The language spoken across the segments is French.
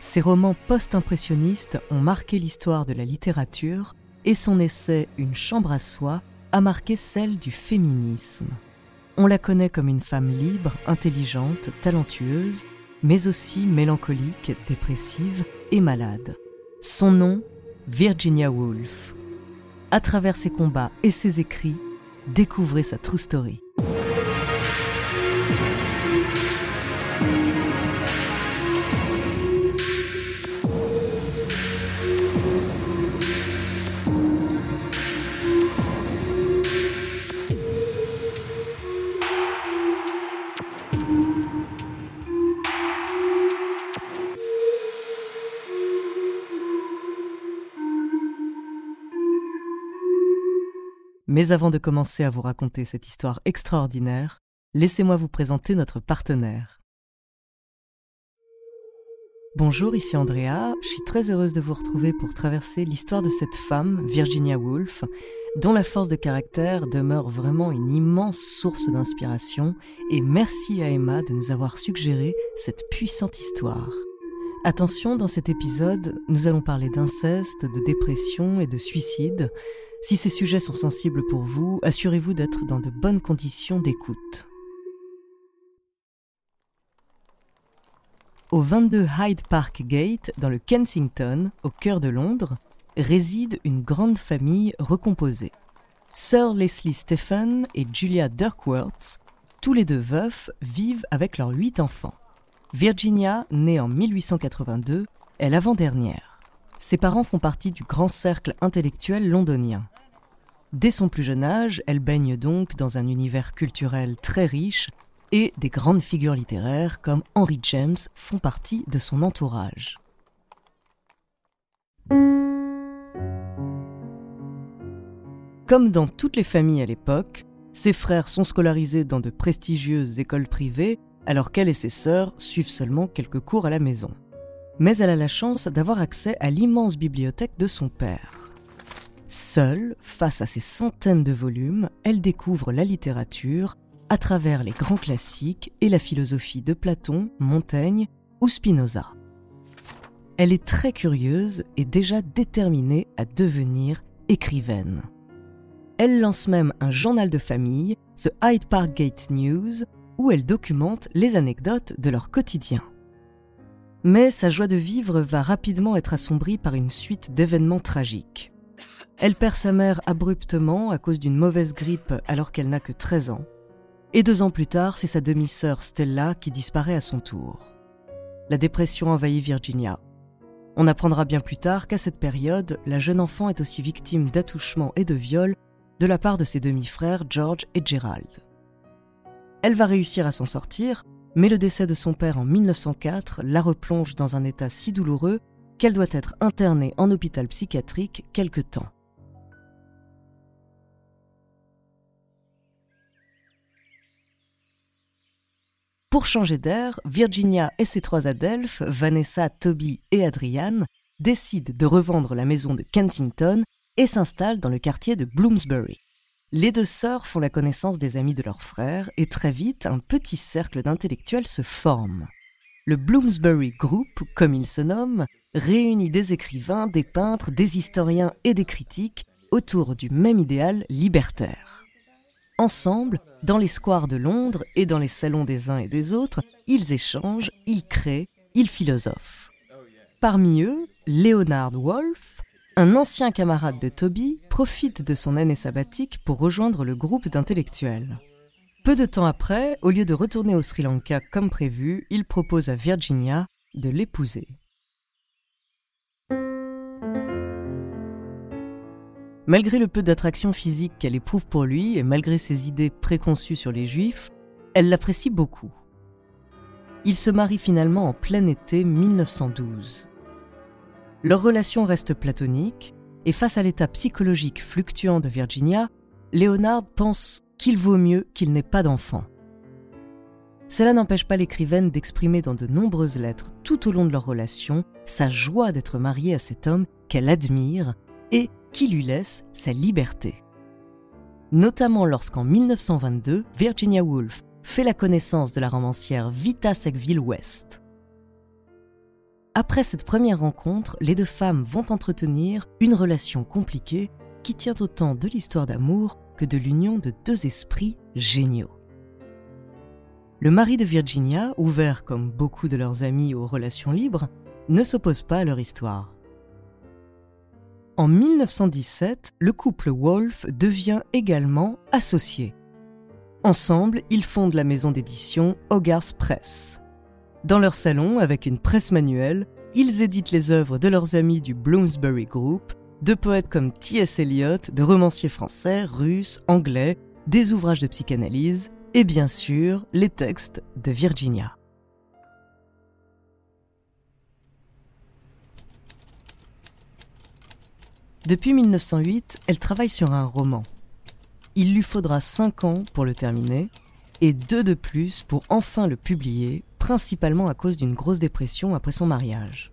Ses romans post-impressionnistes ont marqué l'histoire de la littérature et son essai Une chambre à soi a marqué celle du féminisme. On la connaît comme une femme libre, intelligente, talentueuse, mais aussi mélancolique, dépressive et malade. Son nom, Virginia Woolf. À travers ses combats et ses écrits, découvrez sa true story. Mais avant de commencer à vous raconter cette histoire extraordinaire, laissez-moi vous présenter notre partenaire. Bonjour, ici Andrea. Je suis très heureuse de vous retrouver pour traverser l'histoire de cette femme, Virginia Woolf, dont la force de caractère demeure vraiment une immense source d'inspiration. Et merci à Emma de nous avoir suggéré cette puissante histoire. Attention, dans cet épisode, nous allons parler d'inceste, de dépression et de suicide. Si ces sujets sont sensibles pour vous, assurez-vous d'être dans de bonnes conditions d'écoute. Au 22 Hyde Park Gate, dans le Kensington, au cœur de Londres, réside une grande famille recomposée. Sir Leslie Stephen et Julia Dirkworth, tous les deux veufs, vivent avec leurs huit enfants. Virginia, née en 1882, est l'avant-dernière. Ses parents font partie du grand cercle intellectuel londonien. Dès son plus jeune âge, elle baigne donc dans un univers culturel très riche et des grandes figures littéraires comme Henry James font partie de son entourage. Comme dans toutes les familles à l'époque, ses frères sont scolarisés dans de prestigieuses écoles privées alors qu'elle et ses sœurs suivent seulement quelques cours à la maison mais elle a la chance d'avoir accès à l'immense bibliothèque de son père. Seule, face à ces centaines de volumes, elle découvre la littérature à travers les grands classiques et la philosophie de Platon, Montaigne ou Spinoza. Elle est très curieuse et déjà déterminée à devenir écrivaine. Elle lance même un journal de famille, The Hyde Park Gate News, où elle documente les anecdotes de leur quotidien. Mais sa joie de vivre va rapidement être assombrie par une suite d'événements tragiques. Elle perd sa mère abruptement à cause d'une mauvaise grippe alors qu'elle n'a que 13 ans. Et deux ans plus tard, c'est sa demi-sœur Stella qui disparaît à son tour. La dépression envahit Virginia. On apprendra bien plus tard qu'à cette période, la jeune enfant est aussi victime d'attouchements et de viols de la part de ses demi-frères George et Gerald. Elle va réussir à s'en sortir, mais le décès de son père en 1904 la replonge dans un état si douloureux qu'elle doit être internée en hôpital psychiatrique quelque temps. Pour changer d'air, Virginia et ses trois adelphes, Vanessa, Toby et Adrienne, décident de revendre la maison de Kensington et s'installent dans le quartier de Bloomsbury. Les deux sœurs font la connaissance des amis de leur frère et très vite, un petit cercle d'intellectuels se forme. Le Bloomsbury Group, comme il se nomme, réunit des écrivains, des peintres, des historiens et des critiques autour du même idéal libertaire. Ensemble, dans les squares de Londres et dans les salons des uns et des autres, ils échangent, ils créent, ils philosophent. Parmi eux, Leonard Wolff, un ancien camarade de Toby profite de son année sabbatique pour rejoindre le groupe d'intellectuels. Peu de temps après, au lieu de retourner au Sri Lanka comme prévu, il propose à Virginia de l'épouser. Malgré le peu d'attraction physique qu'elle éprouve pour lui et malgré ses idées préconçues sur les juifs, elle l'apprécie beaucoup. Ils se marient finalement en plein été 1912. Leur relation reste platonique, et face à l'état psychologique fluctuant de Virginia, Leonard pense qu'il vaut mieux qu'il n'ait pas d'enfant. Cela n'empêche pas l'écrivaine d'exprimer dans de nombreuses lettres tout au long de leur relation sa joie d'être mariée à cet homme qu'elle admire et qui lui laisse sa liberté. Notamment lorsqu'en 1922, Virginia Woolf fait la connaissance de la romancière Vita Sackville West. Après cette première rencontre, les deux femmes vont entretenir une relation compliquée qui tient autant de l'histoire d'amour que de l'union de deux esprits géniaux. Le mari de Virginia, ouvert comme beaucoup de leurs amis aux relations libres, ne s'oppose pas à leur histoire. En 1917, le couple Wolf devient également associé. Ensemble, ils fondent la maison d'édition Hogarth Press. Dans leur salon, avec une presse manuelle, ils éditent les œuvres de leurs amis du Bloomsbury Group, de poètes comme T.S. Eliot, de romanciers français, russes, anglais, des ouvrages de psychanalyse et bien sûr les textes de Virginia. Depuis 1908, elle travaille sur un roman. Il lui faudra cinq ans pour le terminer et deux de plus pour enfin le publier, principalement à cause d'une grosse dépression après son mariage.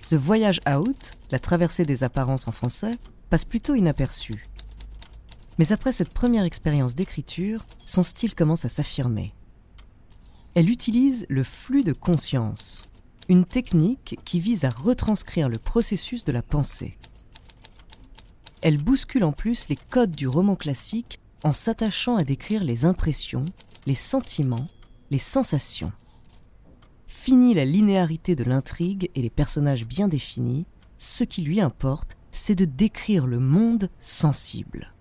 Ce voyage out, la traversée des apparences en français, passe plutôt inaperçu. Mais après cette première expérience d'écriture, son style commence à s'affirmer. Elle utilise le flux de conscience, une technique qui vise à retranscrire le processus de la pensée elle bouscule en plus les codes du roman classique en s'attachant à décrire les impressions, les sentiments, les sensations. Fini la linéarité de l'intrigue et les personnages bien définis, ce qui lui importe, c'est de décrire le monde sensible.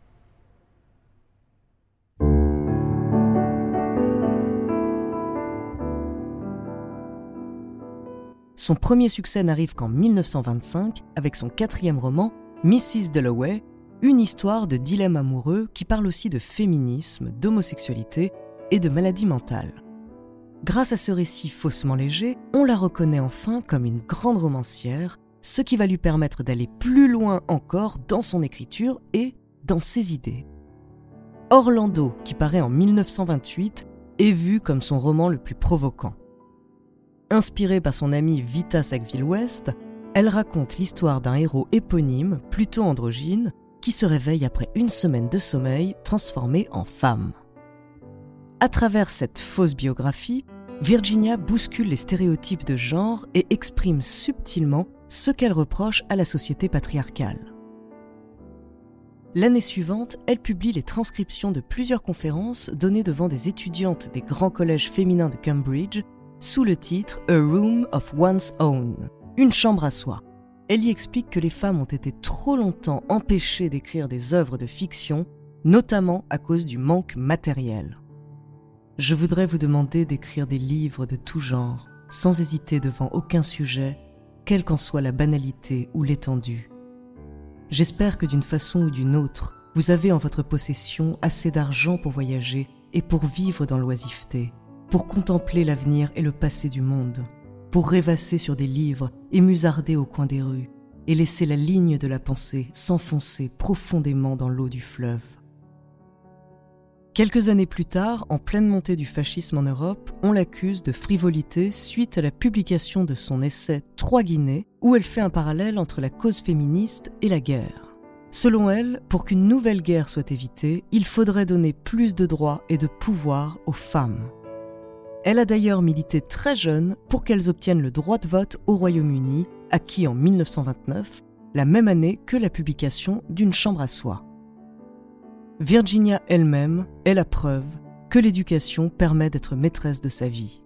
Son premier succès n'arrive qu'en 1925 avec son quatrième roman Mrs. Dalloway, une histoire de dilemme amoureux qui parle aussi de féminisme, d'homosexualité et de maladie mentale. Grâce à ce récit faussement léger, on la reconnaît enfin comme une grande romancière, ce qui va lui permettre d'aller plus loin encore dans son écriture et dans ses idées. Orlando, qui paraît en 1928, est vu comme son roman le plus provoquant. Inspiré par son ami Vita Sackville-West, elle raconte l'histoire d'un héros éponyme, plutôt androgyne, qui se réveille après une semaine de sommeil transformé en femme. À travers cette fausse biographie, Virginia bouscule les stéréotypes de genre et exprime subtilement ce qu'elle reproche à la société patriarcale. L'année suivante, elle publie les transcriptions de plusieurs conférences données devant des étudiantes des grands collèges féminins de Cambridge sous le titre A Room of One's Own, une chambre à soi. Elle y explique que les femmes ont été trop longtemps empêchées d'écrire des œuvres de fiction, notamment à cause du manque matériel. Je voudrais vous demander d'écrire des livres de tout genre, sans hésiter devant aucun sujet, quelle qu'en soit la banalité ou l'étendue. J'espère que d'une façon ou d'une autre, vous avez en votre possession assez d'argent pour voyager et pour vivre dans l'oisiveté, pour contempler l'avenir et le passé du monde pour rêvasser sur des livres et musarder au coin des rues, et laisser la ligne de la pensée s'enfoncer profondément dans l'eau du fleuve. Quelques années plus tard, en pleine montée du fascisme en Europe, on l'accuse de frivolité suite à la publication de son essai Trois Guinées, où elle fait un parallèle entre la cause féministe et la guerre. Selon elle, pour qu'une nouvelle guerre soit évitée, il faudrait donner plus de droits et de pouvoir aux femmes. Elle a d'ailleurs milité très jeune pour qu'elles obtiennent le droit de vote au Royaume-Uni, acquis en 1929, la même année que la publication d'une chambre à soi. Virginia elle-même est la preuve que l'éducation permet d'être maîtresse de sa vie.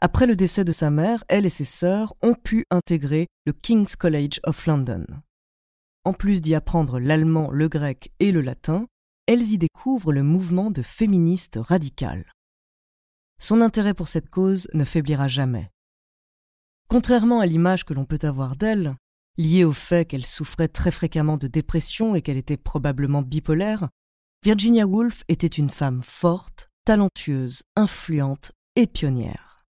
Après le décès de sa mère, elle et ses sœurs ont pu intégrer le King's College of London. En plus d'y apprendre l'allemand, le grec et le latin, elles y découvrent le mouvement de féministes radicales. Son intérêt pour cette cause ne faiblira jamais. Contrairement à l'image que l'on peut avoir d'elle, liée au fait qu'elle souffrait très fréquemment de dépression et qu'elle était probablement bipolaire, Virginia Woolf était une femme forte, talentueuse, influente et pionnière.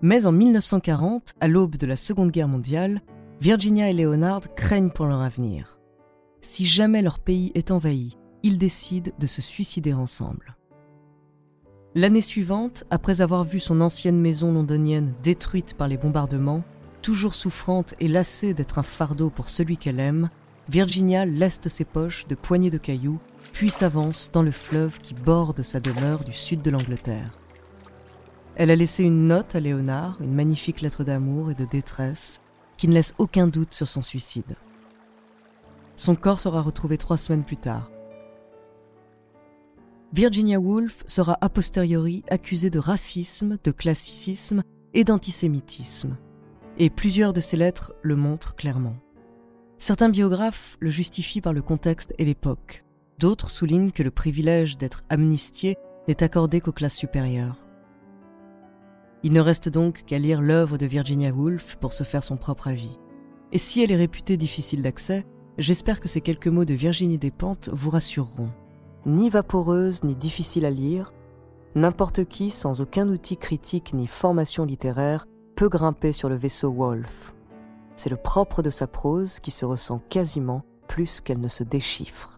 Mais en 1940, à l'aube de la Seconde Guerre mondiale, Virginia et Leonard craignent pour leur avenir. Si jamais leur pays est envahi, ils décident de se suicider ensemble. L'année suivante, après avoir vu son ancienne maison londonienne détruite par les bombardements, Toujours souffrante et lassée d'être un fardeau pour celui qu'elle aime, Virginia leste ses poches de poignées de cailloux, puis s'avance dans le fleuve qui borde sa demeure du sud de l'Angleterre. Elle a laissé une note à Léonard, une magnifique lettre d'amour et de détresse, qui ne laisse aucun doute sur son suicide. Son corps sera retrouvé trois semaines plus tard. Virginia Woolf sera a posteriori accusée de racisme, de classicisme et d'antisémitisme, et plusieurs de ses lettres le montrent clairement. Certains biographes le justifient par le contexte et l'époque, d'autres soulignent que le privilège d'être amnistié n'est accordé qu'aux classes supérieures. Il ne reste donc qu'à lire l'œuvre de Virginia Woolf pour se faire son propre avis. Et si elle est réputée difficile d'accès, j'espère que ces quelques mots de Virginie Despentes vous rassureront. Ni vaporeuse ni difficile à lire, n'importe qui sans aucun outil critique ni formation littéraire peut grimper sur le vaisseau Wolf. C'est le propre de sa prose qui se ressent quasiment plus qu'elle ne se déchiffre.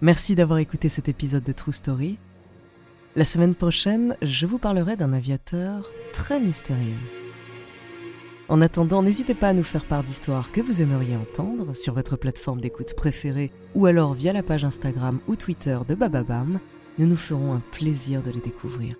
Merci d'avoir écouté cet épisode de True Story. La semaine prochaine, je vous parlerai d'un aviateur très mystérieux. En attendant, n'hésitez pas à nous faire part d'histoires que vous aimeriez entendre sur votre plateforme d'écoute préférée ou alors via la page Instagram ou Twitter de Bababam. Nous nous ferons un plaisir de les découvrir.